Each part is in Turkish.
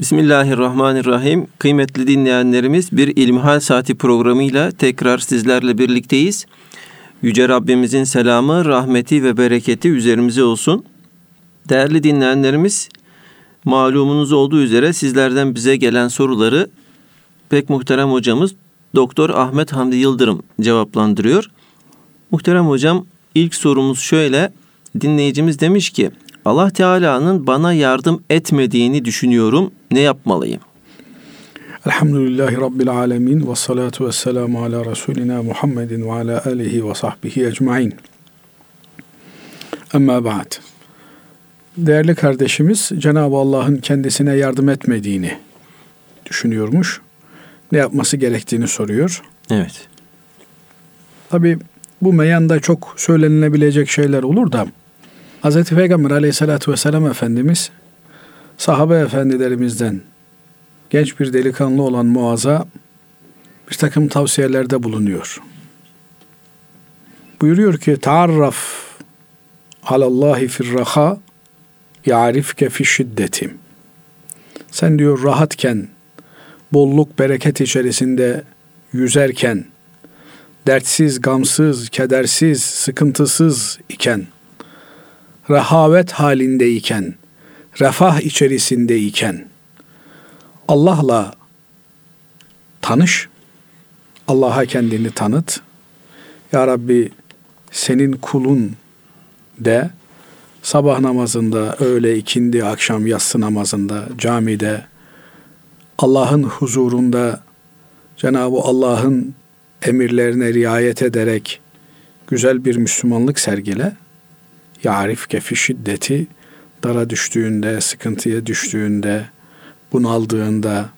Bismillahirrahmanirrahim. Kıymetli dinleyenlerimiz bir İlmihal Saati programıyla tekrar sizlerle birlikteyiz. Yüce Rabbimizin selamı, rahmeti ve bereketi üzerimize olsun. Değerli dinleyenlerimiz, malumunuz olduğu üzere sizlerden bize gelen soruları pek muhterem hocamız Doktor Ahmet Hamdi Yıldırım cevaplandırıyor. Muhterem hocam ilk sorumuz şöyle. Dinleyicimiz demiş ki Allah Teala'nın bana yardım etmediğini düşünüyorum. Ne yapmalıyım? Elhamdülillahi Rabbil alemin ve salatu ve selamu ala Resulina Muhammedin ve ala alihi ve sahbihi ecmain. Amma ba'd. Değerli kardeşimiz Cenab-ı Allah'ın kendisine yardım etmediğini düşünüyormuş. Ne yapması gerektiğini soruyor. Evet. Tabi bu meyanda çok söylenilebilecek şeyler olur da Hz. Peygamber aleyhissalatü vesselam Efendimiz sahabe efendilerimizden genç bir delikanlı olan Muaz'a bir takım tavsiyelerde bulunuyor. Buyuruyor ki taarraf alallahi firraha yarifke fi şiddetim. Sen diyor rahatken, bolluk bereket içerisinde yüzerken, dertsiz, gamsız, kedersiz, sıkıntısız iken, rehavet halindeyken, refah içerisindeyken Allah'la tanış, Allah'a kendini tanıt. Ya Rabbi senin kulun de sabah namazında, öğle, ikindi, akşam yatsı namazında, camide, Allah'ın huzurunda Cenab-ı Allah'ın emirlerine riayet ederek güzel bir Müslümanlık sergile. Yarif kefi şiddeti dara düştüğünde, sıkıntıya düştüğünde, bunaldığında,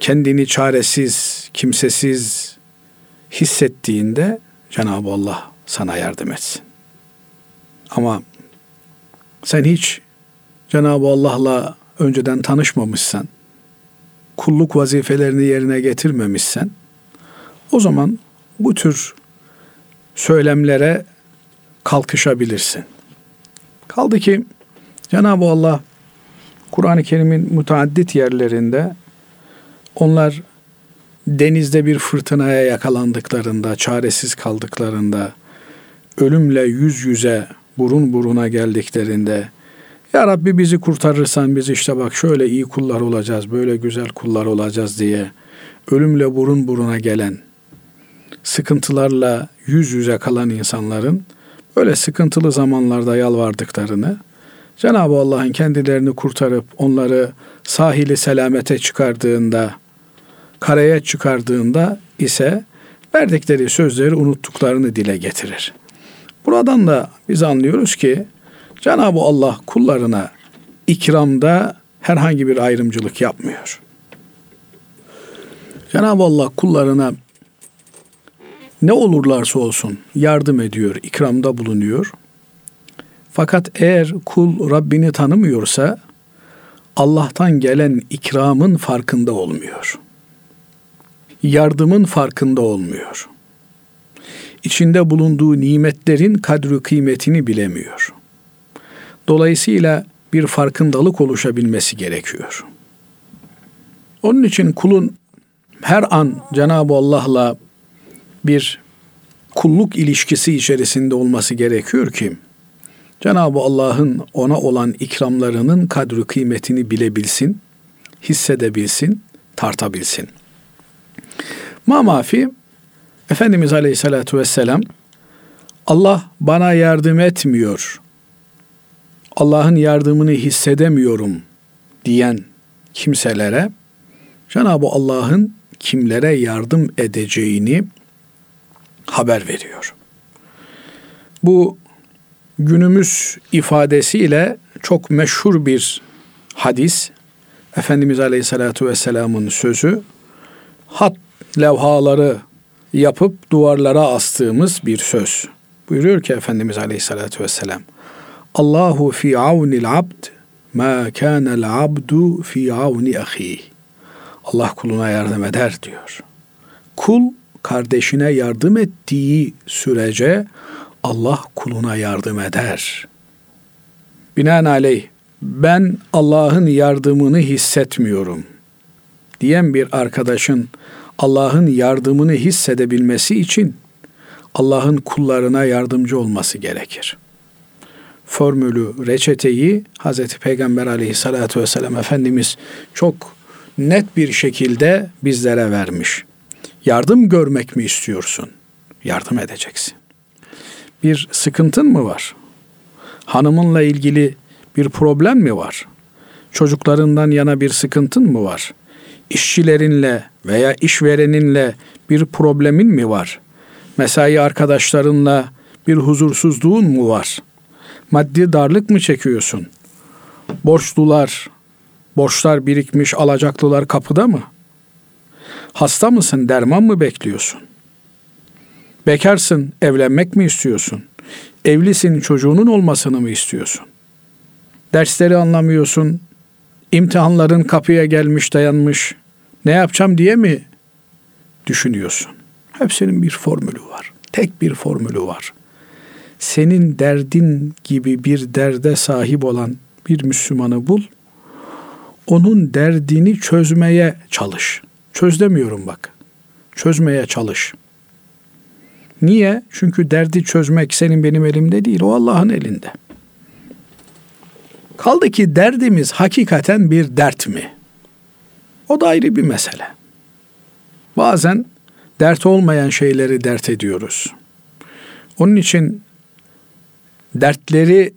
kendini çaresiz, kimsesiz hissettiğinde Cenab-ı Allah sana yardım etsin. Ama sen hiç Cenab-ı Allah'la önceden tanışmamışsan, kulluk vazifelerini yerine getirmemişsen, o zaman bu tür söylemlere kalkışabilirsin. Kaldı ki Cenab-ı Allah Kur'an-ı Kerim'in müteaddit yerlerinde onlar denizde bir fırtınaya yakalandıklarında, çaresiz kaldıklarında, ölümle yüz yüze, burun buruna geldiklerinde, Ya Rabbi bizi kurtarırsan biz işte bak şöyle iyi kullar olacağız, böyle güzel kullar olacağız diye ölümle burun buruna gelen, sıkıntılarla yüz yüze kalan insanların böyle sıkıntılı zamanlarda yalvardıklarını, Cenab-ı Allah'ın kendilerini kurtarıp onları sahili selamete çıkardığında, karaya çıkardığında ise verdikleri sözleri unuttuklarını dile getirir. Buradan da biz anlıyoruz ki Cenab-ı Allah kullarına ikramda herhangi bir ayrımcılık yapmıyor. Cenab-ı Allah kullarına ne olurlarsa olsun yardım ediyor, ikramda bulunuyor. Fakat eğer kul Rabbini tanımıyorsa Allah'tan gelen ikramın farkında olmuyor. Yardımın farkında olmuyor. İçinde bulunduğu nimetlerin kadri kıymetini bilemiyor. Dolayısıyla bir farkındalık oluşabilmesi gerekiyor. Onun için kulun her an Cenab-ı Allah'la bir kulluk ilişkisi içerisinde olması gerekiyor ki Cenab-ı Allah'ın ona olan ikramlarının kadri kıymetini bilebilsin, hissedebilsin, tartabilsin. Mamafi Efendimiz Aleyhisselatü Vesselam Allah bana yardım etmiyor. Allah'ın yardımını hissedemiyorum diyen kimselere Cenab-ı Allah'ın kimlere yardım edeceğini haber veriyor. Bu günümüz ifadesiyle çok meşhur bir hadis. Efendimiz Aleyhisselatü Vesselam'ın sözü hat levhaları yapıp duvarlara astığımız bir söz. Buyuruyor ki Efendimiz Aleyhisselatü Vesselam Allahu fi avnil abd ma kânel abdu fi avni ahi. Allah kuluna yardım eder diyor. Kul kardeşine yardım ettiği sürece Allah kuluna yardım eder. Binaenaleyh ben Allah'ın yardımını hissetmiyorum diyen bir arkadaşın Allah'ın yardımını hissedebilmesi için Allah'ın kullarına yardımcı olması gerekir. Formülü, reçeteyi Hz. Peygamber aleyhissalatü vesselam Efendimiz çok net bir şekilde bizlere vermiş. Yardım görmek mi istiyorsun? Yardım edeceksin. Bir sıkıntın mı var? Hanımınla ilgili bir problem mi var? Çocuklarından yana bir sıkıntın mı var? İşçilerinle veya işvereninle bir problemin mi var? Mesai arkadaşlarınla bir huzursuzluğun mu var? Maddi darlık mı çekiyorsun? Borçlular, borçlar birikmiş, alacaklılar kapıda mı? Hasta mısın, derman mı bekliyorsun? Bekarsın, evlenmek mi istiyorsun? Evlisin, çocuğunun olmasını mı istiyorsun? Dersleri anlamıyorsun, imtihanların kapıya gelmiş, dayanmış. Ne yapacağım diye mi düşünüyorsun? Hepsinin bir formülü var. Tek bir formülü var. Senin derdin gibi bir derde sahip olan bir Müslümanı bul. Onun derdini çözmeye çalış. Çöz demiyorum bak. Çözmeye çalış. Niye? Çünkü derdi çözmek senin benim elimde değil. O Allah'ın elinde. Kaldı ki derdimiz hakikaten bir dert mi? O da ayrı bir mesele. Bazen dert olmayan şeyleri dert ediyoruz. Onun için dertleri,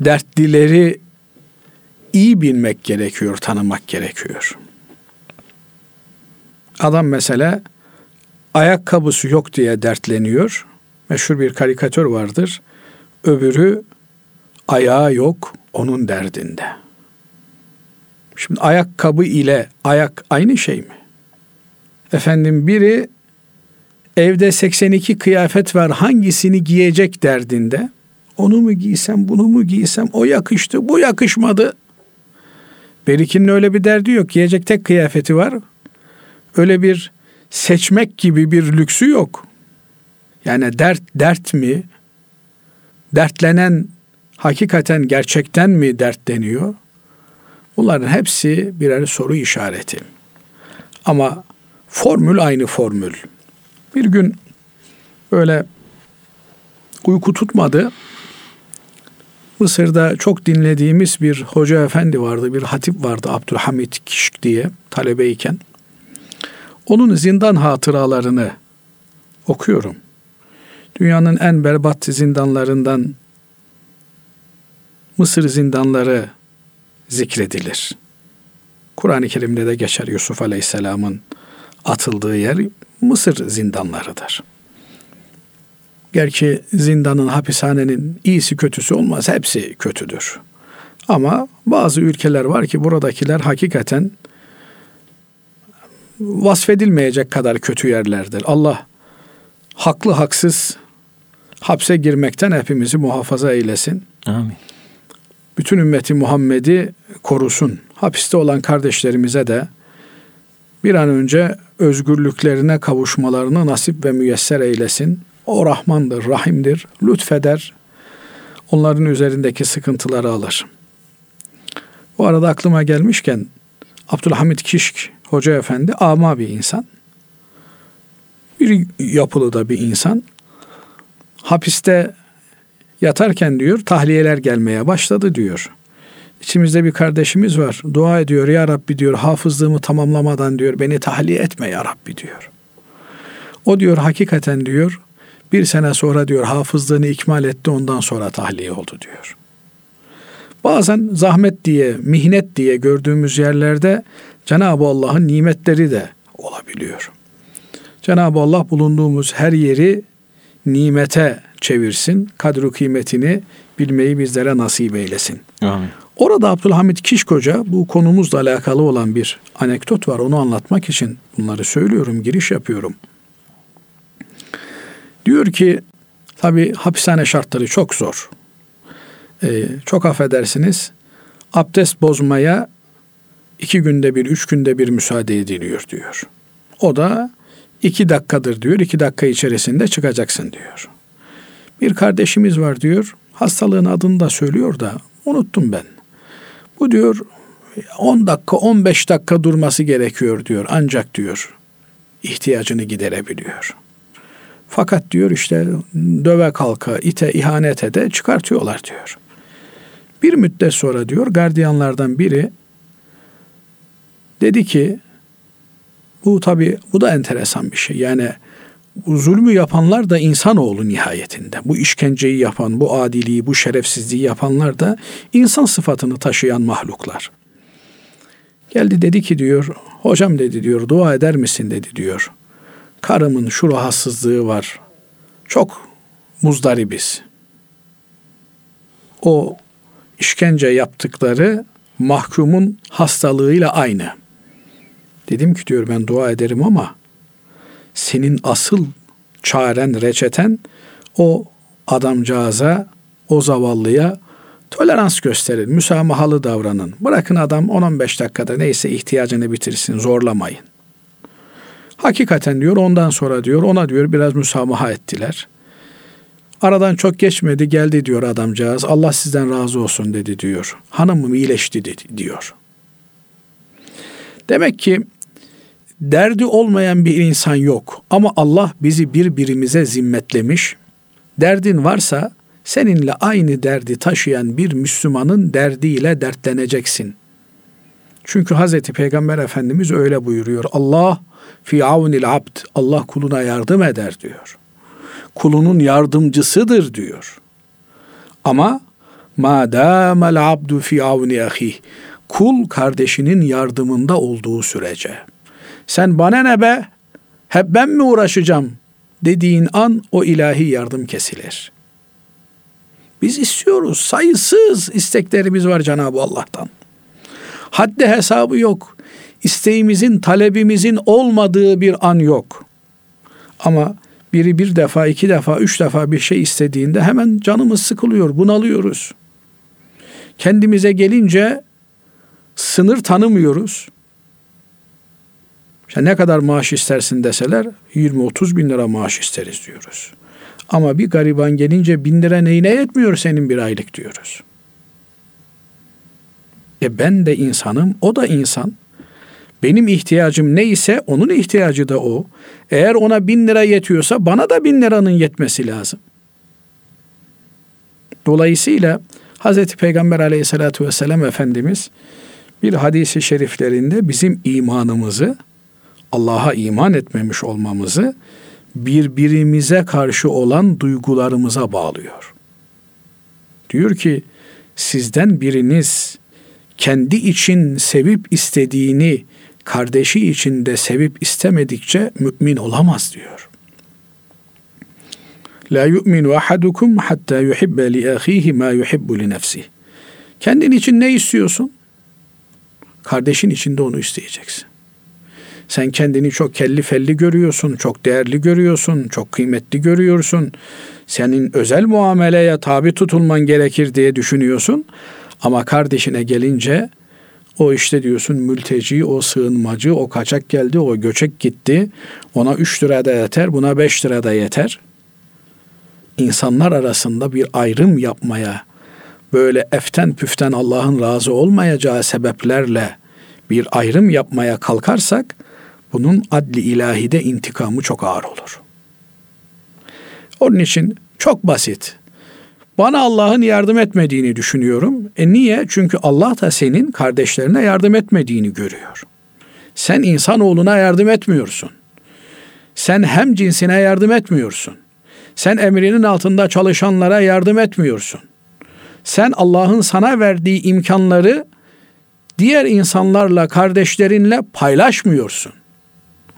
dertlileri iyi bilmek gerekiyor, tanımak gerekiyor. Adam mesela ayakkabısı yok diye dertleniyor. Meşhur bir karikatür vardır. Öbürü ayağı yok onun derdinde. Şimdi ayakkabı ile ayak aynı şey mi? Efendim biri evde 82 kıyafet var hangisini giyecek derdinde. Onu mu giysem, bunu mu giysem, o yakıştı, bu yakışmadı. Berikinin öyle bir derdi yok. Giyecek tek kıyafeti var. Öyle bir seçmek gibi bir lüksü yok. Yani dert dert mi? Dertlenen hakikaten gerçekten mi dertleniyor? Bunların hepsi birer soru işareti. Ama formül aynı formül. Bir gün böyle uyku tutmadı. Mısır'da çok dinlediğimiz bir hoca efendi vardı, bir hatip vardı Abdülhamit Kişk diye talebeyken. Onun zindan hatıralarını okuyorum. Dünyanın en berbat zindanlarından Mısır zindanları zikredilir. Kur'an-ı Kerim'de de geçer Yusuf Aleyhisselam'ın atıldığı yer Mısır zindanlarıdır. Gerçi zindanın, hapishanenin iyisi kötüsü olmaz. Hepsi kötüdür. Ama bazı ülkeler var ki buradakiler hakikaten vasfedilmeyecek kadar kötü yerlerdir. Allah haklı haksız hapse girmekten hepimizi muhafaza eylesin. Amin. Bütün ümmeti Muhammed'i korusun. Hapiste olan kardeşlerimize de bir an önce özgürlüklerine kavuşmalarını nasip ve müyesser eylesin. O Rahmandır, Rahim'dir, lütfeder. Onların üzerindeki sıkıntıları alır. Bu arada aklıma gelmişken Abdülhamit Kişk Hoca Efendi ama bir insan. Bir yapılı da bir insan. Hapiste yatarken diyor tahliyeler gelmeye başladı diyor. İçimizde bir kardeşimiz var. Dua ediyor ya Rabbi diyor hafızlığımı tamamlamadan diyor beni tahliye etme ya Rabbi diyor. O diyor hakikaten diyor bir sene sonra diyor hafızlığını ikmal etti ondan sonra tahliye oldu diyor. Bazen zahmet diye, mihnet diye gördüğümüz yerlerde Cenab-ı Allah'ın nimetleri de olabiliyor. Cenab-ı Allah bulunduğumuz her yeri nimete çevirsin. Kadru kıymetini bilmeyi bizlere nasip eylesin. Amin. Orada Abdülhamit Kişkoca bu konumuzla alakalı olan bir anekdot var. Onu anlatmak için bunları söylüyorum, giriş yapıyorum. Diyor ki tabi hapishane şartları çok zor. Ee, çok affedersiniz abdest bozmaya iki günde bir, üç günde bir müsaade ediliyor diyor. O da iki dakikadır diyor. iki dakika içerisinde çıkacaksın diyor. Bir kardeşimiz var diyor. Hastalığın adını da söylüyor da unuttum ben. Bu diyor 10 dakika 15 dakika durması gerekiyor diyor. Ancak diyor ihtiyacını giderebiliyor. Fakat diyor işte döve kalka, ite, ihanete de çıkartıyorlar diyor. Bir müddet sonra diyor gardiyanlardan biri dedi ki bu tabi bu da enteresan bir şey. Yani bu zulmü yapanlar da insanoğlu nihayetinde. Bu işkenceyi yapan, bu adiliği, bu şerefsizliği yapanlar da insan sıfatını taşıyan mahluklar. Geldi dedi ki diyor, hocam dedi diyor, dua eder misin dedi diyor. Karımın şu rahatsızlığı var. Çok muzdaribiz. O işkence yaptıkları mahkumun hastalığıyla aynı. Dedim ki diyor ben dua ederim ama senin asıl çaren, reçeten o adamcağıza, o zavallıya tolerans gösterin, müsamahalı davranın. Bırakın adam 10-15 dakikada neyse ihtiyacını bitirsin, zorlamayın. Hakikaten diyor ondan sonra diyor ona diyor biraz müsamaha ettiler. Aradan çok geçmedi geldi diyor adamcağız. Allah sizden razı olsun dedi diyor. Hanımım iyileşti dedi diyor. Demek ki derdi olmayan bir insan yok. Ama Allah bizi birbirimize zimmetlemiş. Derdin varsa seninle aynı derdi taşıyan bir Müslümanın derdiyle dertleneceksin. Çünkü Hazreti Peygamber Efendimiz öyle buyuruyor. Allah fi avnil abd. Allah kuluna yardım eder diyor. Kulunun yardımcısıdır diyor. Ama ma damel abdu fi avni. Kul kardeşinin yardımında olduğu sürece. Sen bana ne be? Hep ben mi uğraşacağım? dediğin an o ilahi yardım kesilir. Biz istiyoruz. Sayısız isteklerimiz var Cenab-ı Allah'tan. Haddi hesabı yok. İsteğimizin, talebimizin olmadığı bir an yok. Ama biri bir defa, iki defa, üç defa bir şey istediğinde hemen canımız sıkılıyor, bunalıyoruz. Kendimize gelince sınır tanımıyoruz. İşte ne kadar maaş istersin deseler 20-30 bin lira maaş isteriz diyoruz. Ama bir gariban gelince bin lira neyine yetmiyor senin bir aylık diyoruz. E ben de insanım, o da insan. Benim ihtiyacım neyse onun ihtiyacı da o. Eğer ona bin lira yetiyorsa bana da bin liranın yetmesi lazım. Dolayısıyla Hz. Peygamber aleyhissalatü vesselam Efendimiz bir hadisi şeriflerinde bizim imanımızı, Allah'a iman etmemiş olmamızı birbirimize karşı olan duygularımıza bağlıyor. Diyor ki sizden biriniz kendi için sevip istediğini kardeşi için de sevip istemedikçe mümin olamaz diyor. La yu'minu ahadukum hatta yuhibbe li ahihi ma yuhibbu li nefsihi. Kendin için ne istiyorsun? Kardeşin için de onu isteyeceksin. Sen kendini çok kelli felli görüyorsun, çok değerli görüyorsun, çok kıymetli görüyorsun. Senin özel muameleye tabi tutulman gerekir diye düşünüyorsun. Ama kardeşine gelince o işte diyorsun mülteci, o sığınmacı, o kaçak geldi, o göçek gitti. Ona 3 lira da yeter, buna 5 lira da yeter. İnsanlar arasında bir ayrım yapmaya, böyle eften püften Allah'ın razı olmayacağı sebeplerle bir ayrım yapmaya kalkarsak bunun adli ilahide intikamı çok ağır olur. Onun için çok basit. Bana Allah'ın yardım etmediğini düşünüyorum. E niye? Çünkü Allah da senin kardeşlerine yardım etmediğini görüyor. Sen insanoğluna yardım etmiyorsun. Sen hem cinsine yardım etmiyorsun. Sen emrinin altında çalışanlara yardım etmiyorsun. Sen Allah'ın sana verdiği imkanları diğer insanlarla, kardeşlerinle paylaşmıyorsun.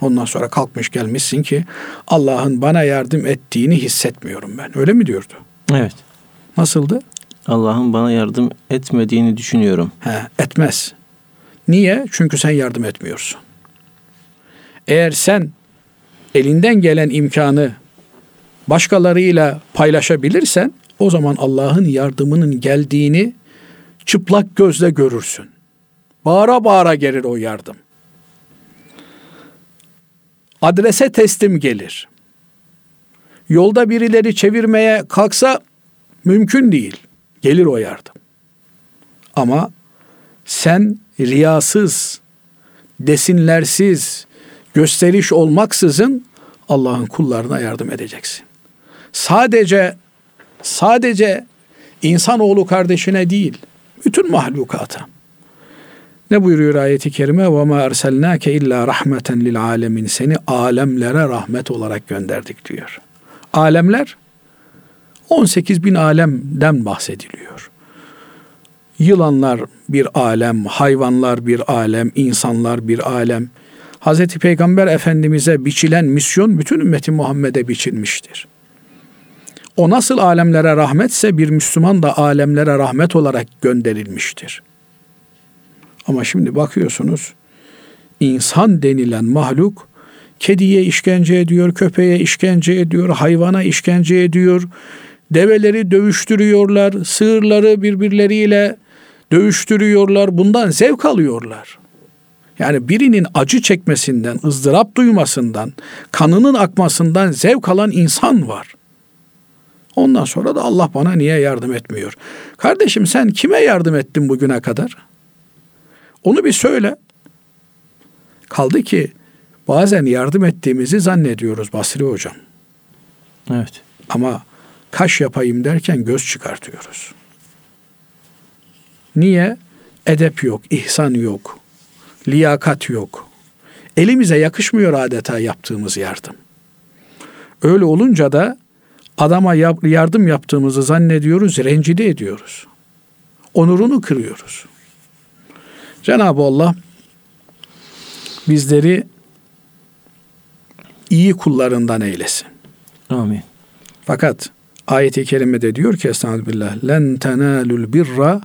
Ondan sonra kalkmış gelmişsin ki Allah'ın bana yardım ettiğini hissetmiyorum ben. Öyle mi diyordu? Evet. Nasıldı? Allah'ın bana yardım etmediğini düşünüyorum. He, etmez. Niye? Çünkü sen yardım etmiyorsun. Eğer sen elinden gelen imkanı başkalarıyla paylaşabilirsen o zaman Allah'ın yardımının geldiğini çıplak gözle görürsün. Bağıra bağıra gelir o yardım. Adrese teslim gelir. Yolda birileri çevirmeye kalksa mümkün değil. Gelir o yardım. Ama sen riyasız, desinlersiz, gösteriş olmaksızın Allah'ın kullarına yardım edeceksin. Sadece sadece insanoğlu kardeşine değil, bütün mahlukata. Ne buyuruyor ayeti kerime? Ve ma erselnake illa rahmeten lil alemin. Seni alemlere rahmet olarak gönderdik diyor. Alemler 18 bin alemden bahsediliyor. Yılanlar bir alem, hayvanlar bir alem, insanlar bir alem. Hazreti Peygamber Efendimiz'e biçilen misyon bütün ümmeti Muhammed'e biçilmiştir. O nasıl alemlere rahmetse bir Müslüman da alemlere rahmet olarak gönderilmiştir. Ama şimdi bakıyorsunuz insan denilen mahluk kediye işkence ediyor, köpeğe işkence ediyor, hayvana işkence ediyor. Develeri dövüştürüyorlar, sığırları birbirleriyle dövüştürüyorlar. Bundan zevk alıyorlar. Yani birinin acı çekmesinden, ızdırap duymasından, kanının akmasından zevk alan insan var. Ondan sonra da Allah bana niye yardım etmiyor? Kardeşim sen kime yardım ettin bugüne kadar? Onu bir söyle. Kaldı ki bazen yardım ettiğimizi zannediyoruz Basri Hocam. Evet. Ama kaş yapayım derken göz çıkartıyoruz. Niye? Edep yok, ihsan yok, liyakat yok. Elimize yakışmıyor adeta yaptığımız yardım. Öyle olunca da adama yardım yaptığımızı zannediyoruz, rencide ediyoruz. Onurunu kırıyoruz. Cenab-ı Allah bizleri iyi kullarından eylesin. Amin. Fakat ayet-i kerimede diyor ki Estağfirullah len tenalul birra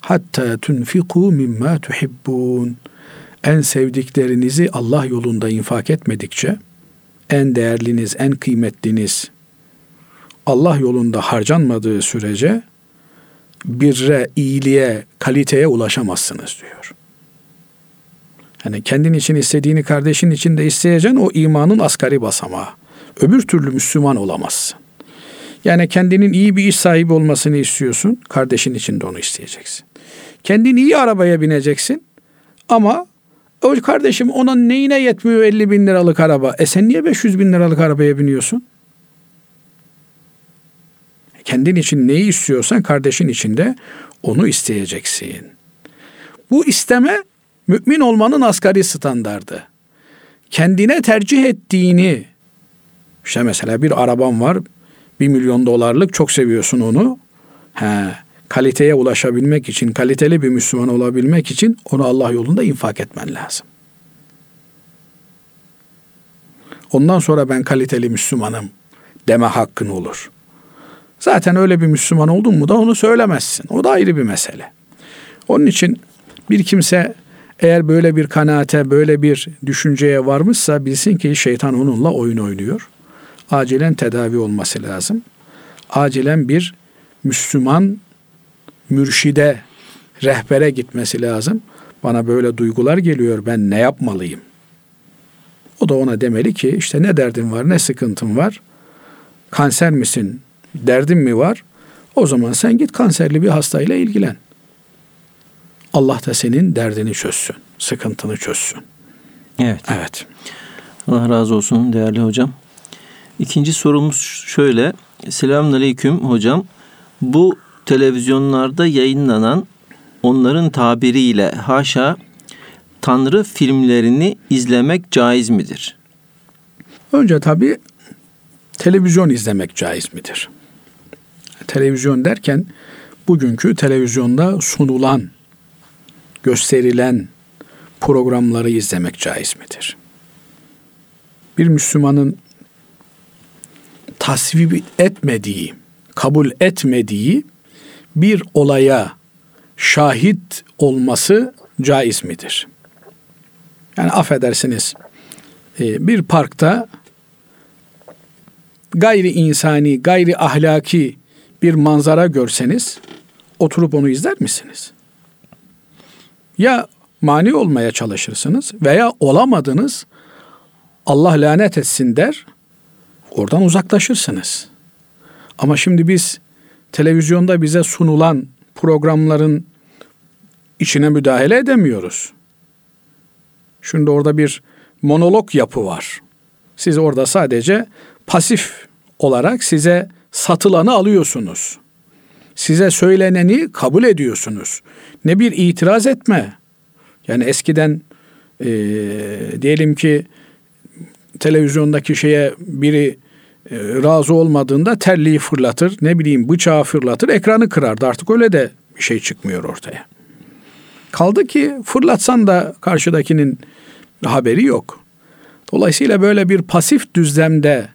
hatta tunfiku mimma tuhibbun en sevdiklerinizi Allah yolunda infak etmedikçe en değerliniz, en kıymetliniz Allah yolunda harcanmadığı sürece birre, iyiliğe, kaliteye ulaşamazsınız diyor. Yani kendin için istediğini kardeşin için de isteyeceksin o imanın asgari basamağı. Öbür türlü Müslüman olamazsın. Yani kendinin iyi bir iş sahibi olmasını istiyorsun. Kardeşin için de onu isteyeceksin. Kendin iyi arabaya bineceksin. Ama o kardeşim ona neyine yetmiyor 50 bin liralık araba? E sen niye 500 bin liralık arabaya biniyorsun? Kendin için neyi istiyorsan kardeşin için de onu isteyeceksin. Bu isteme mümin olmanın asgari standardı. Kendine tercih ettiğini işte mesela bir araban var bir milyon dolarlık çok seviyorsun onu. He, kaliteye ulaşabilmek için, kaliteli bir Müslüman olabilmek için onu Allah yolunda infak etmen lazım. Ondan sonra ben kaliteli Müslümanım deme hakkın olur. Zaten öyle bir Müslüman oldun mu da onu söylemezsin. O da ayrı bir mesele. Onun için bir kimse eğer böyle bir kanaate, böyle bir düşünceye varmışsa bilsin ki şeytan onunla oyun oynuyor. Acilen tedavi olması lazım. Acilen bir Müslüman mürşide, rehbere gitmesi lazım. Bana böyle duygular geliyor ben ne yapmalıyım? O da ona demeli ki işte ne derdin var, ne sıkıntın var? Kanser misin? Derdin mi var? O zaman sen git kanserli bir hastayla ilgilen. Allah da senin derdini çözsün, sıkıntını çözsün. Evet. Evet. Allah razı olsun değerli hocam. İkinci sorumuz şöyle. Selamun Aleyküm hocam. Bu televizyonlarda yayınlanan onların tabiriyle haşa Tanrı filmlerini izlemek caiz midir? Önce tabii televizyon izlemek caiz midir? Televizyon derken bugünkü televizyonda sunulan, gösterilen programları izlemek caiz midir? Bir Müslümanın tasvip etmediği, kabul etmediği bir olaya şahit olması caiz midir? Yani affedersiniz e, bir parkta gayri insani, gayri ahlaki bir manzara görseniz oturup onu izler misiniz? Ya mani olmaya çalışırsınız veya olamadınız Allah lanet etsin der oradan uzaklaşırsınız. Ama şimdi biz televizyonda bize sunulan programların içine müdahale edemiyoruz. Şimdi orada bir monolog yapı var. Siz orada sadece pasif olarak size satılanı alıyorsunuz. Size söyleneni kabul ediyorsunuz. Ne bir itiraz etme. Yani eskiden e, diyelim ki televizyondaki şeye biri e, razı olmadığında terliği fırlatır, ne bileyim bıçağı fırlatır, ekranı kırardı. Artık öyle de bir şey çıkmıyor ortaya. Kaldı ki fırlatsan da karşıdakinin haberi yok. Dolayısıyla böyle bir pasif düzlemde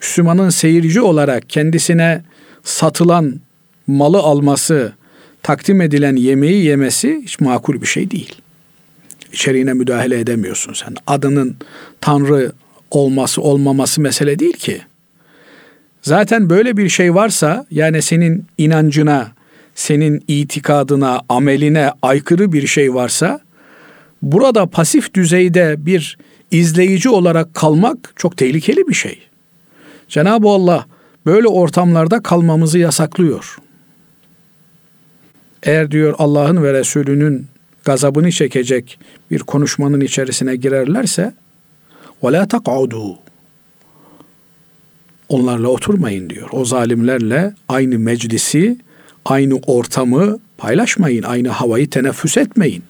Müslümanın seyirci olarak kendisine satılan malı alması, takdim edilen yemeği yemesi hiç makul bir şey değil. İçeriğine müdahale edemiyorsun sen. Adının Tanrı olması olmaması mesele değil ki. Zaten böyle bir şey varsa yani senin inancına, senin itikadına, ameline aykırı bir şey varsa burada pasif düzeyde bir izleyici olarak kalmak çok tehlikeli bir şey. Cenab-ı Allah böyle ortamlarda kalmamızı yasaklıyor. Eğer diyor Allah'ın ve Resulünün gazabını çekecek bir konuşmanın içerisine girerlerse ve la tak'udu. Onlarla oturmayın diyor. O zalimlerle aynı meclisi, aynı ortamı paylaşmayın, aynı havayı teneffüs etmeyin.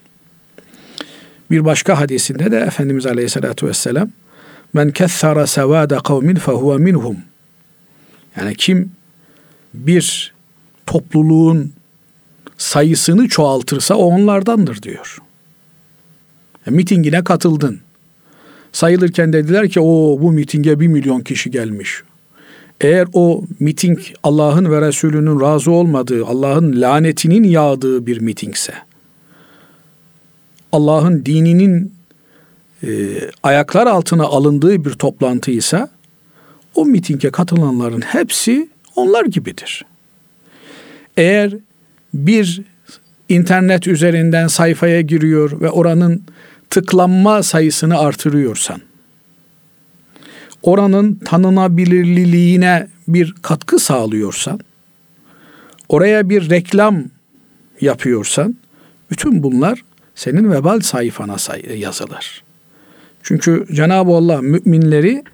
Bir başka hadisinde de Efendimiz Aleyhisselatü Vesselam Men kessara sevâde kavmin fehuve minhum. Yani kim bir topluluğun sayısını çoğaltırsa o onlardandır diyor. E, mitingine katıldın. Sayılırken dediler ki o bu mitinge bir milyon kişi gelmiş. Eğer o miting Allah'ın ve Resulünün razı olmadığı, Allah'ın lanetinin yağdığı bir mitingse, Allah'ın dininin e, ayaklar altına alındığı bir toplantıysa, o mitinge katılanların hepsi onlar gibidir. Eğer bir internet üzerinden sayfaya giriyor ve oranın tıklanma sayısını artırıyorsan, oranın tanınabilirliğine bir katkı sağlıyorsan, oraya bir reklam yapıyorsan, bütün bunlar senin vebal sayfana yazılır. Çünkü Cenab-ı Allah müminleri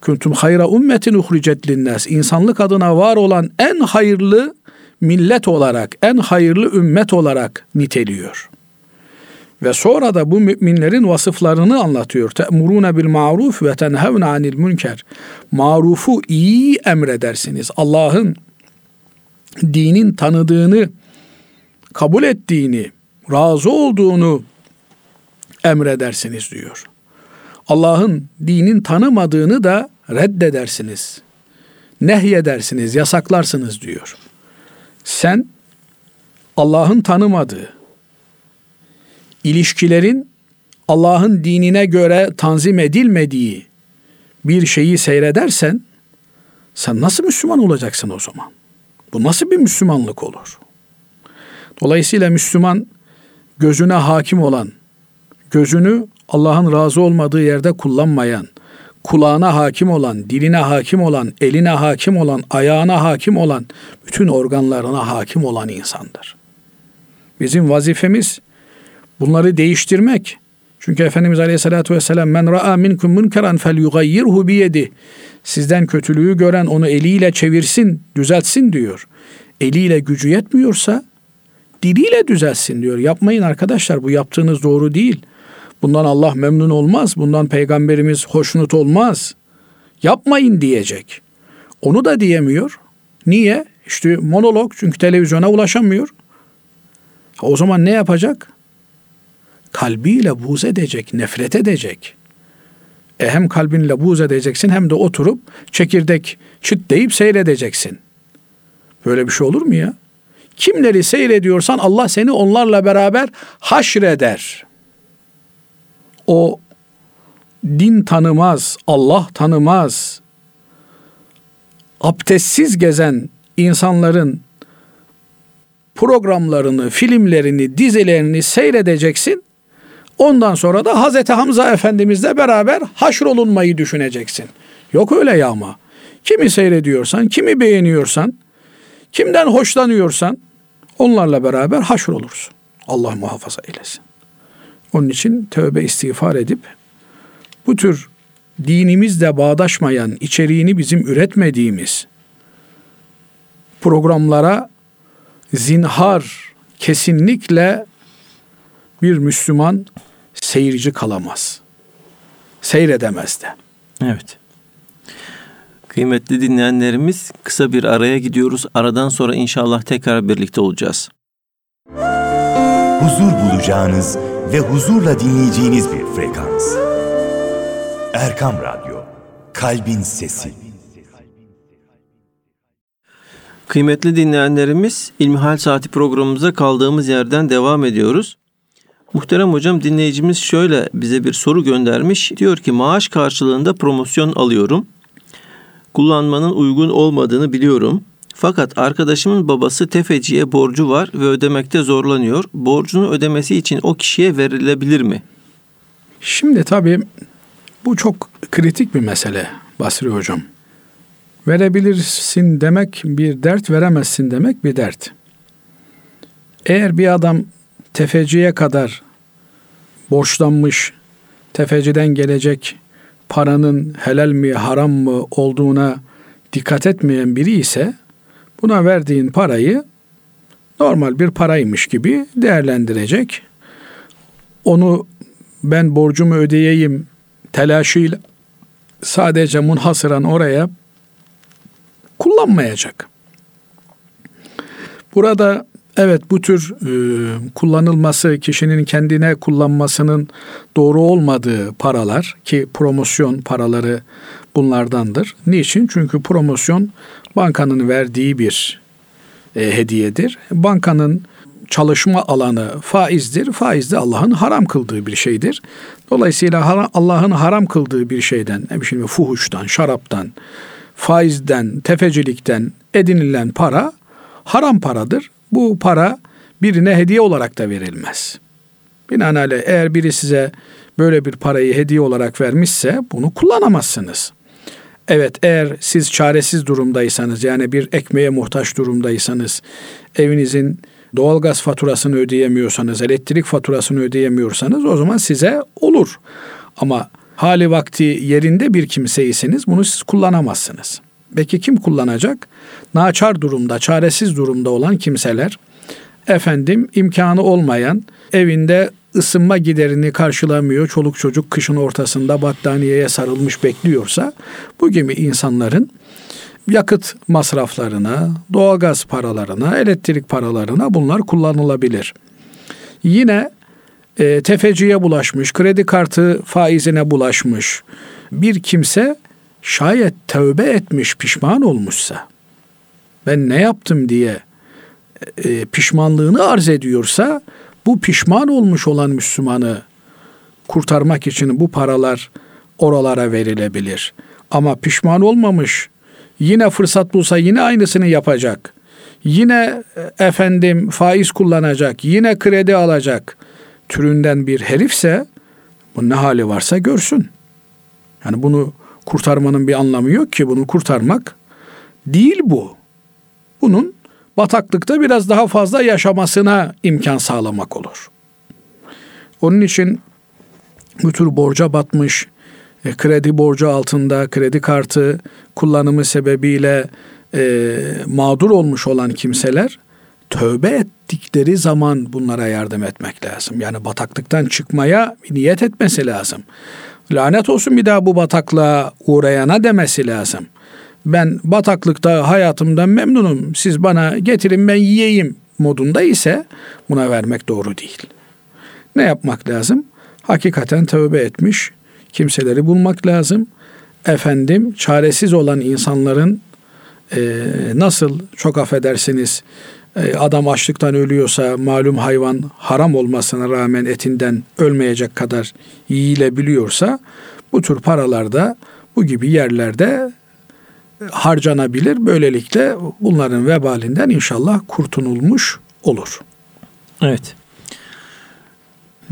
kuntum hayra ummetin uhricet linnas insanlık adına var olan en hayırlı millet olarak, en hayırlı ümmet olarak niteliyor. Ve sonra da bu müminlerin vasıflarını anlatıyor. Te'murune bil maruf ve tenhevne anil münker. Marufu iyi emredersiniz. Allah'ın dinin tanıdığını, kabul ettiğini, razı olduğunu emredersiniz diyor. Allah'ın dinin tanımadığını da reddedersiniz. Nehyedersiniz, yasaklarsınız diyor. Sen Allah'ın tanımadığı, ilişkilerin Allah'ın dinine göre tanzim edilmediği bir şeyi seyredersen sen nasıl Müslüman olacaksın o zaman? Bu nasıl bir Müslümanlık olur? Dolayısıyla Müslüman gözüne hakim olan, gözünü Allah'ın razı olmadığı yerde kullanmayan, kulağına hakim olan, diline hakim olan, eline hakim olan, ayağına hakim olan, bütün organlarına hakim olan insandır. Bizim vazifemiz bunları değiştirmek. Çünkü Efendimiz Aleyhisselatü Vesselam men ra'a minkum munkaran fel yugayyirhu biyedi. Sizden kötülüğü gören onu eliyle çevirsin, düzeltsin diyor. Eliyle gücü yetmiyorsa diliyle düzeltsin diyor. Yapmayın arkadaşlar bu yaptığınız doğru değil. Bundan Allah memnun olmaz. Bundan peygamberimiz hoşnut olmaz. Yapmayın diyecek. Onu da diyemiyor. Niye? İşte monolog çünkü televizyona ulaşamıyor. O zaman ne yapacak? Kalbiyle buz edecek, nefret edecek. E hem kalbinle buz edeceksin hem de oturup çekirdek çıt deyip seyredeceksin. Böyle bir şey olur mu ya? Kimleri seyrediyorsan Allah seni onlarla beraber haşreder o din tanımaz, Allah tanımaz, abdestsiz gezen insanların programlarını, filmlerini, dizilerini seyredeceksin. Ondan sonra da Hazreti Hamza Efendimizle beraber haşrolunmayı düşüneceksin. Yok öyle ya ama. Kimi seyrediyorsan, kimi beğeniyorsan, kimden hoşlanıyorsan onlarla beraber haşrolursun. Allah muhafaza eylesin. Onun için tövbe istiğfar edip bu tür dinimizle bağdaşmayan, içeriğini bizim üretmediğimiz programlara zinhar kesinlikle bir Müslüman seyirci kalamaz. Seyredemez de. Evet. Kıymetli dinleyenlerimiz kısa bir araya gidiyoruz. Aradan sonra inşallah tekrar birlikte olacağız. Huzur bulacağınız ve huzurla dinleyeceğiniz bir frekans. Erkam Radyo, Kalbin Sesi. Kıymetli dinleyenlerimiz İlmihal Saati programımıza kaldığımız yerden devam ediyoruz. Muhterem hocam dinleyicimiz şöyle bize bir soru göndermiş. Diyor ki maaş karşılığında promosyon alıyorum. Kullanmanın uygun olmadığını biliyorum. Fakat arkadaşımın babası tefeciye borcu var ve ödemekte zorlanıyor. Borcunu ödemesi için o kişiye verilebilir mi? Şimdi tabii bu çok kritik bir mesele Basri Hocam. Verebilirsin demek bir dert, veremezsin demek bir dert. Eğer bir adam tefeciye kadar borçlanmış, tefeciden gelecek paranın helal mi haram mı olduğuna dikkat etmeyen biri ise buna verdiğin parayı normal bir paraymış gibi değerlendirecek. Onu ben borcumu ödeyeyim telaşıyla sadece munhasıran oraya kullanmayacak. Burada evet bu tür e, kullanılması kişinin kendine kullanmasının doğru olmadığı paralar ki promosyon paraları bunlardandır. Niçin? Çünkü promosyon bankanın verdiği bir e, hediyedir. Bankanın çalışma alanı faizdir. Faiz de Allah'ın haram kıldığı bir şeydir. Dolayısıyla Allah'ın haram kıldığı bir şeyden, bileyim fuhuştan, şaraptan, faizden, tefecilikten edinilen para haram paradır. Bu para birine hediye olarak da verilmez. Binaenaleyh eğer biri size böyle bir parayı hediye olarak vermişse bunu kullanamazsınız. Evet eğer siz çaresiz durumdaysanız yani bir ekmeğe muhtaç durumdaysanız evinizin doğalgaz faturasını ödeyemiyorsanız, elektrik faturasını ödeyemiyorsanız o zaman size olur. Ama hali vakti yerinde bir kimseyseniz bunu siz kullanamazsınız. Peki kim kullanacak? Naçar durumda, çaresiz durumda olan kimseler efendim imkanı olmayan evinde ısınma giderini karşılamıyor. Çoluk çocuk kışın ortasında battaniyeye sarılmış bekliyorsa bu gibi insanların yakıt masraflarına, doğalgaz paralarına, elektrik paralarına bunlar kullanılabilir. Yine e, tefeciye bulaşmış, kredi kartı faizine bulaşmış bir kimse şayet tövbe etmiş, pişman olmuşsa, ben ne yaptım diye e, pişmanlığını arz ediyorsa, bu pişman olmuş olan Müslümanı kurtarmak için bu paralar oralara verilebilir. Ama pişman olmamış, yine fırsat bulsa yine aynısını yapacak. Yine e, efendim faiz kullanacak, yine kredi alacak türünden bir herifse bu ne hali varsa görsün. Yani bunu kurtarmanın bir anlamı yok ki bunu kurtarmak değil bu. Bunun bataklıkta biraz daha fazla yaşamasına imkan sağlamak olur. Onun için bu tür borca batmış, e, kredi borcu altında, kredi kartı kullanımı sebebiyle e, mağdur olmuş olan kimseler tövbe ettikleri zaman bunlara yardım etmek lazım. Yani bataklıktan çıkmaya niyet etmesi lazım. Lanet olsun bir daha bu bataklığa uğrayana demesi lazım. Ben bataklıkta hayatımdan memnunum. Siz bana getirin ben yiyeyim modunda ise buna vermek doğru değil. Ne yapmak lazım? Hakikaten tövbe etmiş kimseleri bulmak lazım. Efendim çaresiz olan insanların e, nasıl çok affedersiniz adam açlıktan ölüyorsa malum hayvan haram olmasına rağmen etinden ölmeyecek kadar yiyilebiliyorsa bu tür paralarda bu gibi yerlerde harcanabilir. Böylelikle bunların vebalinden inşallah kurtulmuş olur. Evet.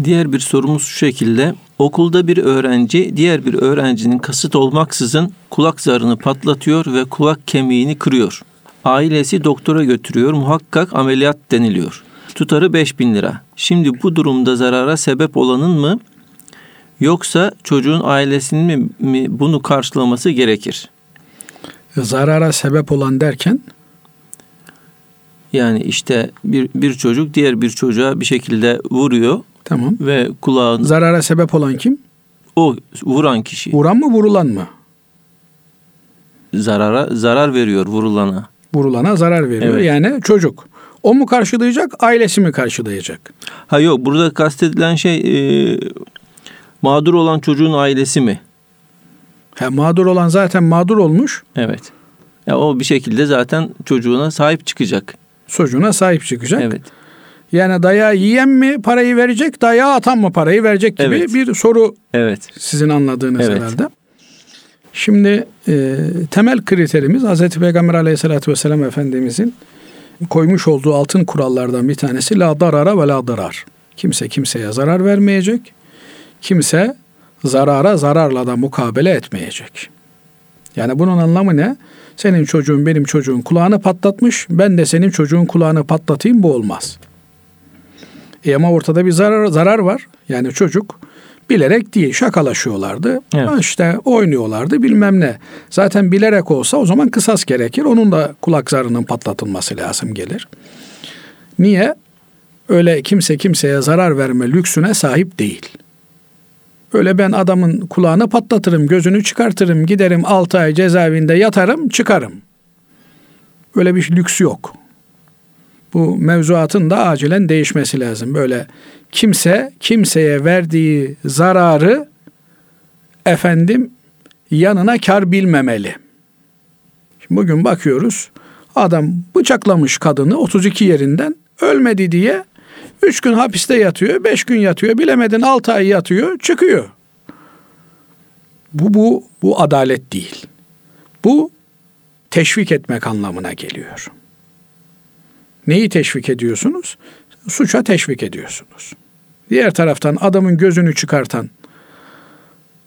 Diğer bir sorumuz şu şekilde. Okulda bir öğrenci diğer bir öğrencinin kasıt olmaksızın kulak zarını patlatıyor ve kulak kemiğini kırıyor. Ailesi doktora götürüyor. Muhakkak ameliyat deniliyor. Tutarı 5000 lira. Şimdi bu durumda zarara sebep olanın mı yoksa çocuğun ailesinin mi, mi bunu karşılaması gerekir? Zarara sebep olan derken Yani işte bir, bir çocuk diğer bir çocuğa bir şekilde vuruyor tamam. ve kulağın Zarara sebep olan kim? o vuran kişi Vuran mı vurulan mı? zarara zarar veriyor vurulana. Vurulana zarar veriyor. Evet. Yani çocuk. O mu karşılayacak, ailesi mi karşılayacak? Ha yok burada kastedilen şey e, mağdur olan çocuğun ailesi mi? Ha, mağdur olan zaten mağdur olmuş, Evet. Ya o bir şekilde zaten çocuğuna sahip çıkacak. çocuğuna sahip çıkacak. Evet. Yani dayağı yiyen mi parayı verecek, dayağı atan mı parayı verecek gibi Evet. bir soru Evet. sizin anladığınız Evet. herhalde. Şimdi e, temel kriterimiz Hz. Peygamber aleyhissalatü vesselam Efendimizin koymuş olduğu altın kurallardan bir tanesi la darara ve la darar. Kimse kimseye zarar vermeyecek. Kimse zarara zararla da mukabele etmeyecek. Yani bunun anlamı ne? Senin çocuğun benim çocuğun kulağını patlatmış. Ben de senin çocuğun kulağını patlatayım bu olmaz. E ama ortada bir zarar, zarar var. Yani çocuk bilerek değil şakalaşıyorlardı. Evet. İşte oynuyorlardı bilmem ne. Zaten bilerek olsa o zaman kısas gerekir. Onun da kulak zarının patlatılması lazım gelir. Niye? Öyle kimse kimseye zarar verme lüksüne sahip değil. Öyle ben adamın kulağını patlatırım, gözünü çıkartırım, giderim 6 ay cezaevinde yatarım, çıkarım. Öyle bir lüks yok. Bu mevzuatın da acilen değişmesi lazım. Böyle kimse kimseye verdiği zararı efendim yanına kar bilmemeli. Şimdi bugün bakıyoruz adam bıçaklamış kadını 32 yerinden ölmedi diye 3 gün hapiste yatıyor, 5 gün yatıyor, bilemedin 6 ay yatıyor, çıkıyor. Bu bu bu adalet değil. Bu teşvik etmek anlamına geliyor. Neyi teşvik ediyorsunuz? Suça teşvik ediyorsunuz. Diğer taraftan adamın gözünü çıkartan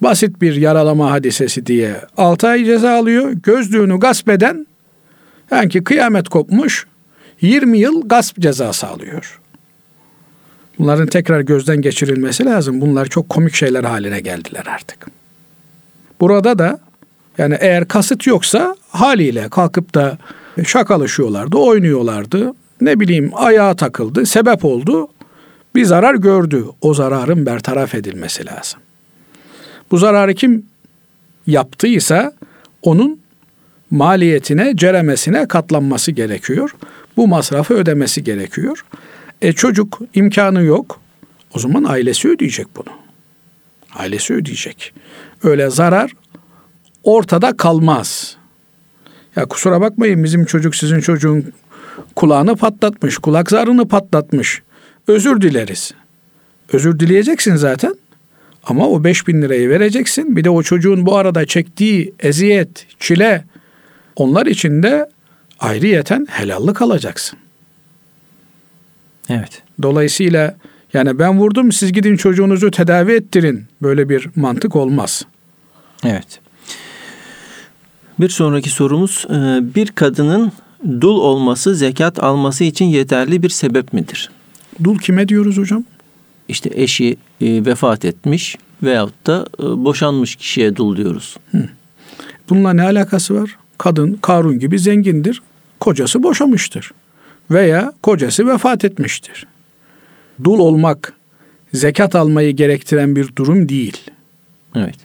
basit bir yaralama hadisesi diye 6 ay ceza alıyor. Gözlüğünü gasp eden sanki kıyamet kopmuş 20 yıl gasp cezası alıyor. Bunların tekrar gözden geçirilmesi lazım. Bunlar çok komik şeyler haline geldiler artık. Burada da yani eğer kasıt yoksa haliyle kalkıp da şakalaşıyorlardı, oynuyorlardı. Ne bileyim ayağa takıldı, sebep oldu. Bir zarar gördü. O zararın bertaraf edilmesi lazım. Bu zararı kim yaptıysa onun maliyetine, ceremesine katlanması gerekiyor. Bu masrafı ödemesi gerekiyor. E çocuk imkanı yok. O zaman ailesi ödeyecek bunu. Ailesi ödeyecek. Öyle zarar ortada kalmaz. Ya kusura bakmayın bizim çocuk sizin çocuğun kulağını patlatmış, kulak zarını patlatmış. Özür dileriz. Özür dileyeceksin zaten. Ama o 5000 lirayı vereceksin. Bir de o çocuğun bu arada çektiği eziyet, çile onlar için de ayrıyeten helallik alacaksın. Evet. Dolayısıyla yani ben vurdum siz gidin çocuğunuzu tedavi ettirin. Böyle bir mantık olmaz. Evet. Bir sonraki sorumuz e, bir kadının dul olması zekat alması için yeterli bir sebep midir? Dul kime diyoruz hocam? İşte eşi e, vefat etmiş veyahut da e, boşanmış kişiye dul diyoruz. Bununla ne alakası var? Kadın Karun gibi zengindir. Kocası boşamıştır. Veya kocası vefat etmiştir. Dul olmak zekat almayı gerektiren bir durum değil. Evet.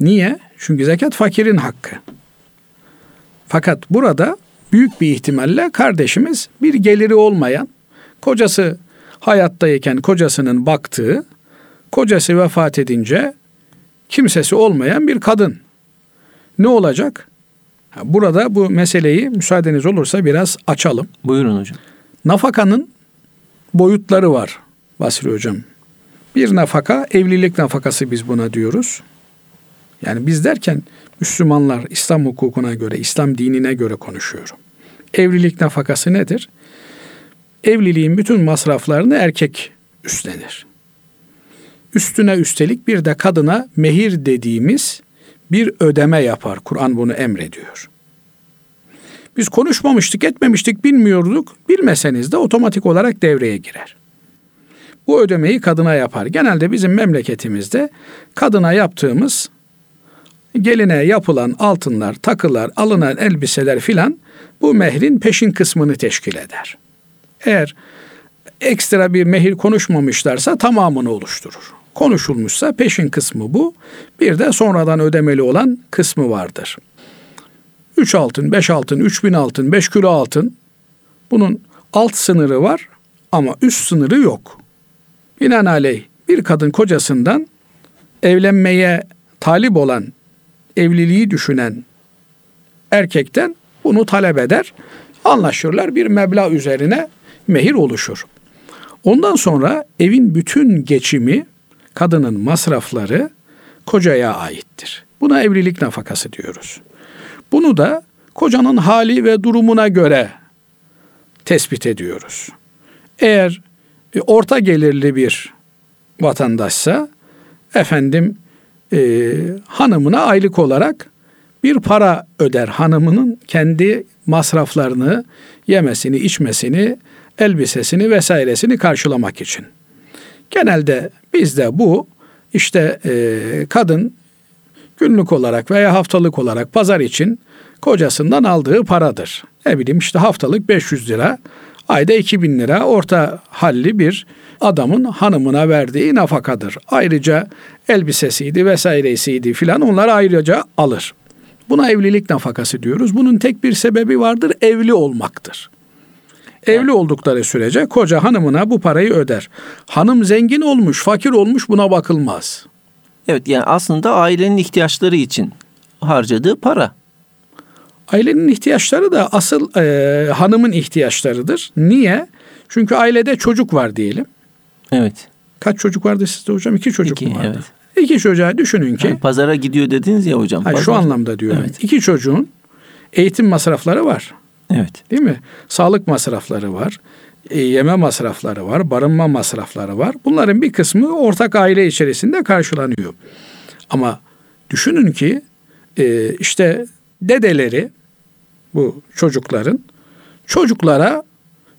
Niye? Çünkü zekat fakirin hakkı. Fakat burada büyük bir ihtimalle kardeşimiz bir geliri olmayan, kocası hayattayken kocasının baktığı, kocası vefat edince kimsesi olmayan bir kadın. Ne olacak? Burada bu meseleyi müsaadeniz olursa biraz açalım. Buyurun hocam. Nafakanın boyutları var Basri Hocam. Bir nafaka evlilik nafakası biz buna diyoruz. Yani biz derken Müslümanlar İslam hukukuna göre, İslam dinine göre konuşuyorum. Evlilik nafakası nedir? Evliliğin bütün masraflarını erkek üstlenir. Üstüne üstelik bir de kadına mehir dediğimiz bir ödeme yapar. Kur'an bunu emrediyor. Biz konuşmamıştık, etmemiştik, bilmiyorduk. Bilmeseniz de otomatik olarak devreye girer. Bu ödemeyi kadına yapar. Genelde bizim memleketimizde kadına yaptığımız geline yapılan altınlar, takılar, alınan elbiseler filan bu mehrin peşin kısmını teşkil eder. Eğer ekstra bir mehir konuşmamışlarsa tamamını oluşturur. Konuşulmuşsa peşin kısmı bu. Bir de sonradan ödemeli olan kısmı vardır. 3 altın, 5 altın, 3000 altın, 5 kilo altın. Bunun alt sınırı var ama üst sınırı yok. Binaenaleyh bir kadın kocasından evlenmeye talip olan, evliliği düşünen erkekten bunu talep eder. Anlaşırlar bir meblağ üzerine mehir oluşur. Ondan sonra evin bütün geçimi, kadının masrafları kocaya aittir. Buna evlilik nafakası diyoruz. Bunu da kocanın hali ve durumuna göre tespit ediyoruz. Eğer e, orta gelirli bir vatandaşsa efendim e, hanımına aylık olarak bir para öder hanımının kendi masraflarını yemesini içmesini elbisesini vesairesini karşılamak için. Genelde bizde bu işte e, kadın günlük olarak veya haftalık olarak pazar için kocasından aldığı paradır. Ne bileyim işte haftalık 500 lira, ayda 2000 lira orta halli bir adamın hanımına verdiği nafakadır. Ayrıca elbisesiydi vesairesiydi filan onlar ayrıca alır. Buna evlilik nafakası diyoruz. Bunun tek bir sebebi vardır, evli olmaktır. Evli oldukları sürece koca hanımına bu parayı öder. Hanım zengin olmuş, fakir olmuş buna bakılmaz. Evet yani aslında ailenin ihtiyaçları için harcadığı para. Ailenin ihtiyaçları da asıl e, hanımın ihtiyaçlarıdır. Niye? Çünkü ailede çocuk var diyelim. Evet. Kaç çocuk vardı sizde hocam? İki çocuk İki, mu vardı? evet. İki çocuğa düşünün ki. Ha, pazara gidiyor dediniz ya hocam. Ha, Pazar. şu anlamda diyorum. Evet. İki çocuğun eğitim masrafları var. Evet. Değil mi? Sağlık masrafları var. e, yeme masrafları var. Barınma masrafları var. Bunların bir kısmı ortak aile içerisinde karşılanıyor. Ama düşünün ki e, işte dedeleri bu çocukların çocuklara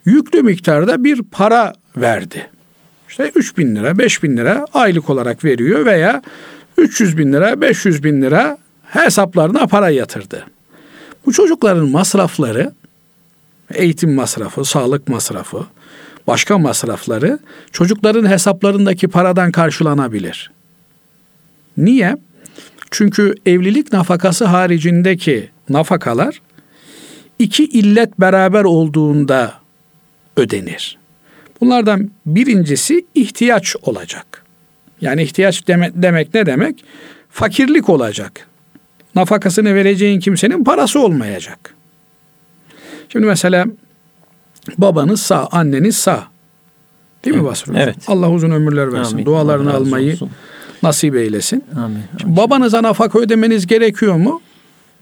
yüklü miktarda bir para verdi. İşte 3 bin lira, 5 bin lira aylık olarak veriyor veya 300 bin lira, 500 bin lira hesaplarına para yatırdı. Bu çocukların masrafları, eğitim masrafı, sağlık masrafı, başka masrafları çocukların hesaplarındaki paradan karşılanabilir. Niye? Çünkü evlilik nafakası haricindeki nafakalar iki illet beraber olduğunda ödenir. Bunlardan birincisi ihtiyaç olacak. Yani ihtiyaç demek, demek ne demek? Fakirlik olacak. Nafakasını vereceğin kimsenin parası olmayacak. Şimdi mesela babanız sağ, anneniz sağ. Değil mi Basri Hocam? Evet. Allah uzun ömürler versin. Amin. Dualarını Allah almayı olsun. nasip eylesin. Amin. Şimdi babanıza nafaka ödemeniz gerekiyor mu?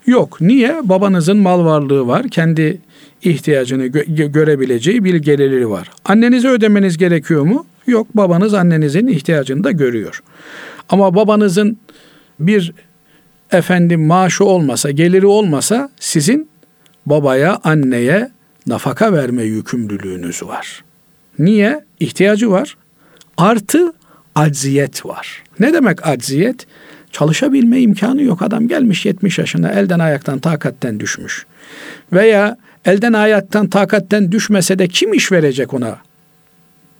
Yok. Niye? Babanızın mal varlığı var. Kendi ihtiyacını gö- görebileceği bir geliri var. Annenize ödemeniz gerekiyor mu? Yok. Babanız annenizin ihtiyacını da görüyor. Ama babanızın bir efendim maaşı olmasa, geliri olmasa sizin babaya, anneye nafaka verme yükümlülüğünüz var. Niye? İhtiyacı var. Artı acziyet var. Ne demek acziyet? Çalışabilme imkanı yok. Adam gelmiş 70 yaşına elden ayaktan takatten düşmüş. Veya elden ayaktan takatten düşmese de kim iş verecek ona?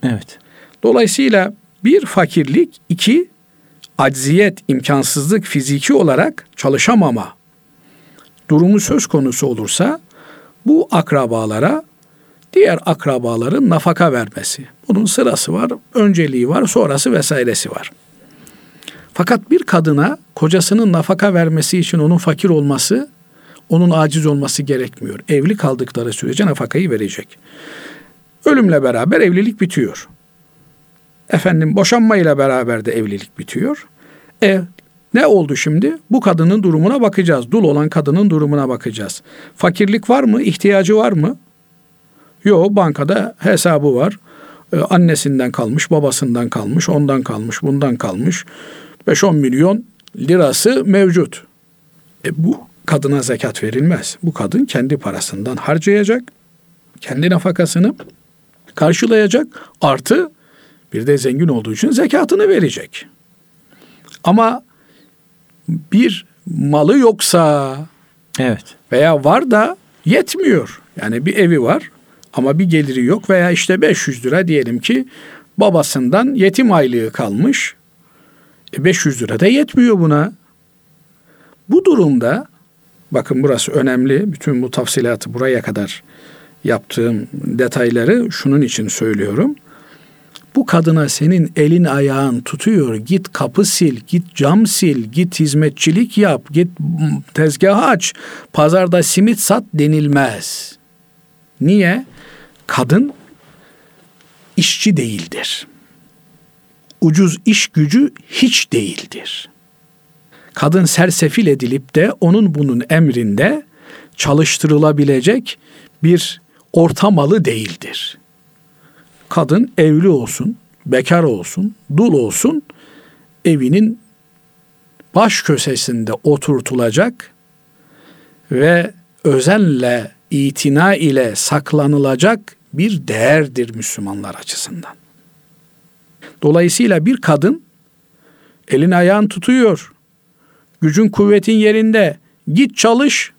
Evet. Dolayısıyla bir fakirlik, iki acziyet, imkansızlık fiziki olarak çalışamama durumu söz konusu olursa bu akrabalara diğer akrabaların nafaka vermesi. Bunun sırası var, önceliği var, sonrası vesairesi var. Fakat bir kadına kocasının nafaka vermesi için onun fakir olması, onun aciz olması gerekmiyor. Evli kaldıkları sürece nafakayı verecek. Ölümle beraber evlilik bitiyor. Efendim boşanmayla beraber de evlilik bitiyor. E ne oldu şimdi? Bu kadının durumuna bakacağız. Dul olan kadının durumuna bakacağız. Fakirlik var mı? İhtiyacı var mı? Yok bankada hesabı var. Ee, annesinden kalmış, babasından kalmış, ondan kalmış, bundan kalmış. 5-10 milyon lirası mevcut. E bu kadına zekat verilmez. Bu kadın kendi parasından harcayacak. Kendi nafakasını karşılayacak. Artı bir de zengin olduğu için zekatını verecek. Ama bir malı yoksa Evet. veya var da yetmiyor. Yani bir evi var ama bir geliri yok veya işte 500 lira diyelim ki babasından yetim aylığı kalmış. E 500 lira da yetmiyor buna. Bu durumda bakın burası önemli. Bütün bu tafsilatı buraya kadar yaptığım detayları şunun için söylüyorum. Bu kadına senin elin ayağın tutuyor. Git kapı sil, git cam sil, git hizmetçilik yap, git tezgah aç, pazarda simit sat denilmez. Niye? Kadın işçi değildir. Ucuz iş gücü hiç değildir. Kadın sersefil edilip de onun bunun emrinde çalıştırılabilecek bir ortamalı değildir. Kadın evli olsun, bekar olsun, dul olsun, evinin baş köşesinde oturtulacak ve özenle, itina ile saklanılacak bir değerdir Müslümanlar açısından. Dolayısıyla bir kadın elin ayağın tutuyor, gücün kuvvetin yerinde, git çalış,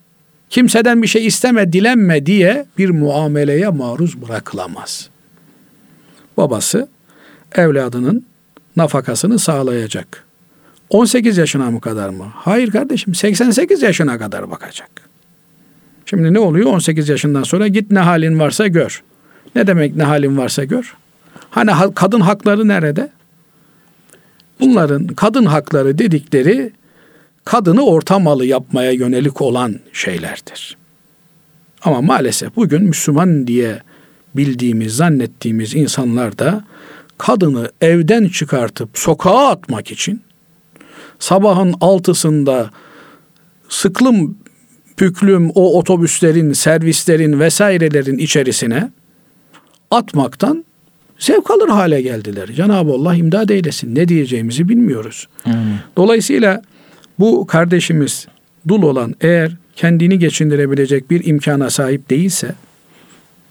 kimseden bir şey isteme, dilenme diye bir muameleye maruz bırakılamaz. Babası evladının nafakasını sağlayacak. 18 yaşına mı kadar mı? Hayır kardeşim 88 yaşına kadar bakacak. Şimdi ne oluyor 18 yaşından sonra git ne halin varsa gör. Ne demek ne halin varsa gör? Hani kadın hakları nerede? Bunların kadın hakları dedikleri kadını ortamalı yapmaya yönelik olan şeylerdir. Ama maalesef bugün Müslüman diye bildiğimiz, zannettiğimiz insanlar da kadını evden çıkartıp sokağa atmak için sabahın altısında sıklım püklüm o otobüslerin, servislerin vesairelerin içerisine atmaktan zevk alır hale geldiler. Cenab-ı Allah imdad eylesin. Ne diyeceğimizi bilmiyoruz. Hmm. Dolayısıyla bu kardeşimiz dul olan eğer kendini geçindirebilecek bir imkana sahip değilse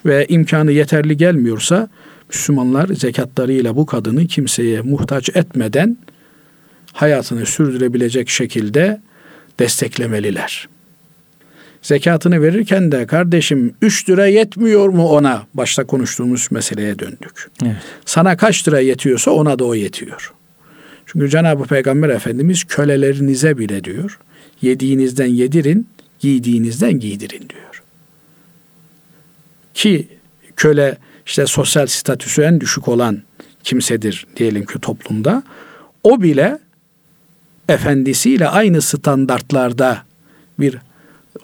ve imkanı yeterli gelmiyorsa Müslümanlar zekatlarıyla bu kadını kimseye muhtaç etmeden hayatını sürdürebilecek şekilde desteklemeliler. Zekatını verirken de kardeşim 3 lira yetmiyor mu ona? Başta konuştuğumuz meseleye döndük. Evet. Sana kaç lira yetiyorsa ona da o yetiyor. Çünkü Cenab-ı Peygamber Efendimiz kölelerinize bile diyor. Yediğinizden yedirin, giydiğinizden giydirin diyor. Ki köle işte sosyal statüsü en düşük olan kimsedir diyelim ki toplumda. O bile efendisiyle aynı standartlarda bir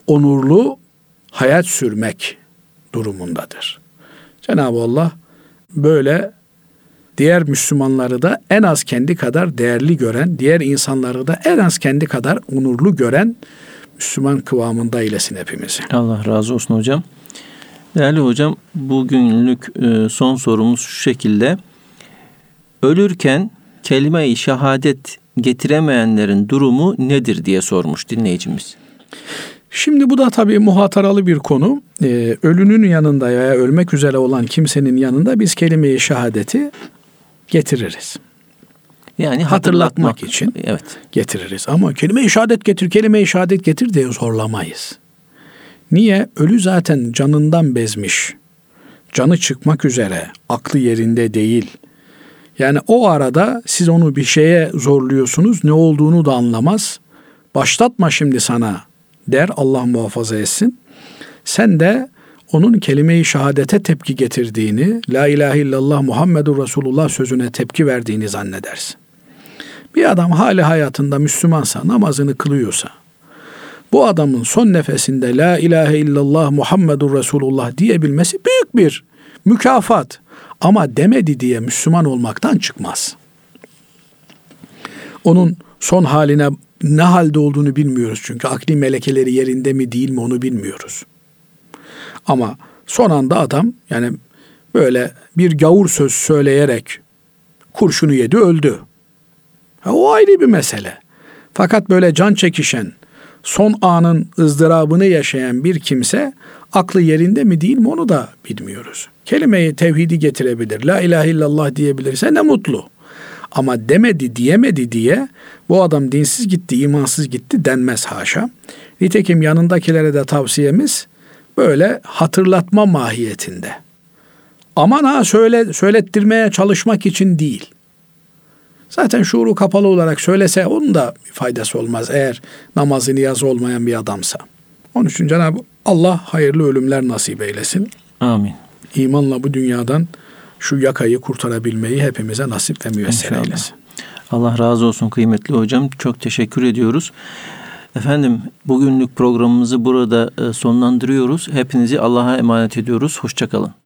onurlu hayat sürmek durumundadır. Cenab-ı Allah böyle diğer Müslümanları da en az kendi kadar değerli gören, diğer insanları da en az kendi kadar onurlu gören Müslüman kıvamında eylesin hepimizi. Allah razı olsun hocam. Değerli hocam bugünlük e, son sorumuz şu şekilde. Ölürken kelime-i şehadet getiremeyenlerin durumu nedir diye sormuş dinleyicimiz. Şimdi bu da tabii muhataralı bir konu. Ee, ölünün yanında veya ölmek üzere olan kimsenin yanında biz kelime-i şehadeti getiririz. Yani hatırlatmak, hatırlatmak için evet. getiririz. Ama kelime-i şehadet getir, kelime-i şehadet getir diye zorlamayız. Niye? Ölü zaten canından bezmiş. Canı çıkmak üzere, aklı yerinde değil. Yani o arada siz onu bir şeye zorluyorsunuz, ne olduğunu da anlamaz. Başlatma şimdi sana der Allah muhafaza etsin. Sen de onun kelime-i şehadete tepki getirdiğini, la ilahe illallah Muhammedur Resulullah sözüne tepki verdiğini zannedersin. Bir adam hali hayatında Müslümansa, namazını kılıyorsa, bu adamın son nefesinde la ilahe illallah Muhammedur Resulullah diyebilmesi büyük bir mükafat. Ama demedi diye Müslüman olmaktan çıkmaz. Onun son haline ne halde olduğunu bilmiyoruz çünkü akli melekeleri yerinde mi değil mi onu bilmiyoruz. Ama son anda adam yani böyle bir gavur söz söyleyerek kurşunu yedi öldü. Ha, o ayrı bir mesele. Fakat böyle can çekişen, son anın ızdırabını yaşayan bir kimse aklı yerinde mi değil mi onu da bilmiyoruz. Kelimeyi tevhidi getirebilir. La ilahe illallah diyebilirse ne mutlu. Ama demedi diyemedi diye bu adam dinsiz gitti, imansız gitti denmez haşa. Nitekim yanındakilere de tavsiyemiz böyle hatırlatma mahiyetinde. Aman ha söyle, söylettirmeye çalışmak için değil. Zaten şuuru kapalı olarak söylese onun da faydası olmaz eğer namazı niyazı olmayan bir adamsa. Onun için Cenab-ı Allah hayırlı ölümler nasip eylesin. Amin. İmanla bu dünyadan şu yakayı kurtarabilmeyi hepimize nasip ve müyesser eylesin. Allah razı olsun kıymetli hocam. Çok teşekkür ediyoruz. Efendim bugünlük programımızı burada e, sonlandırıyoruz. Hepinizi Allah'a emanet ediyoruz. Hoşçakalın.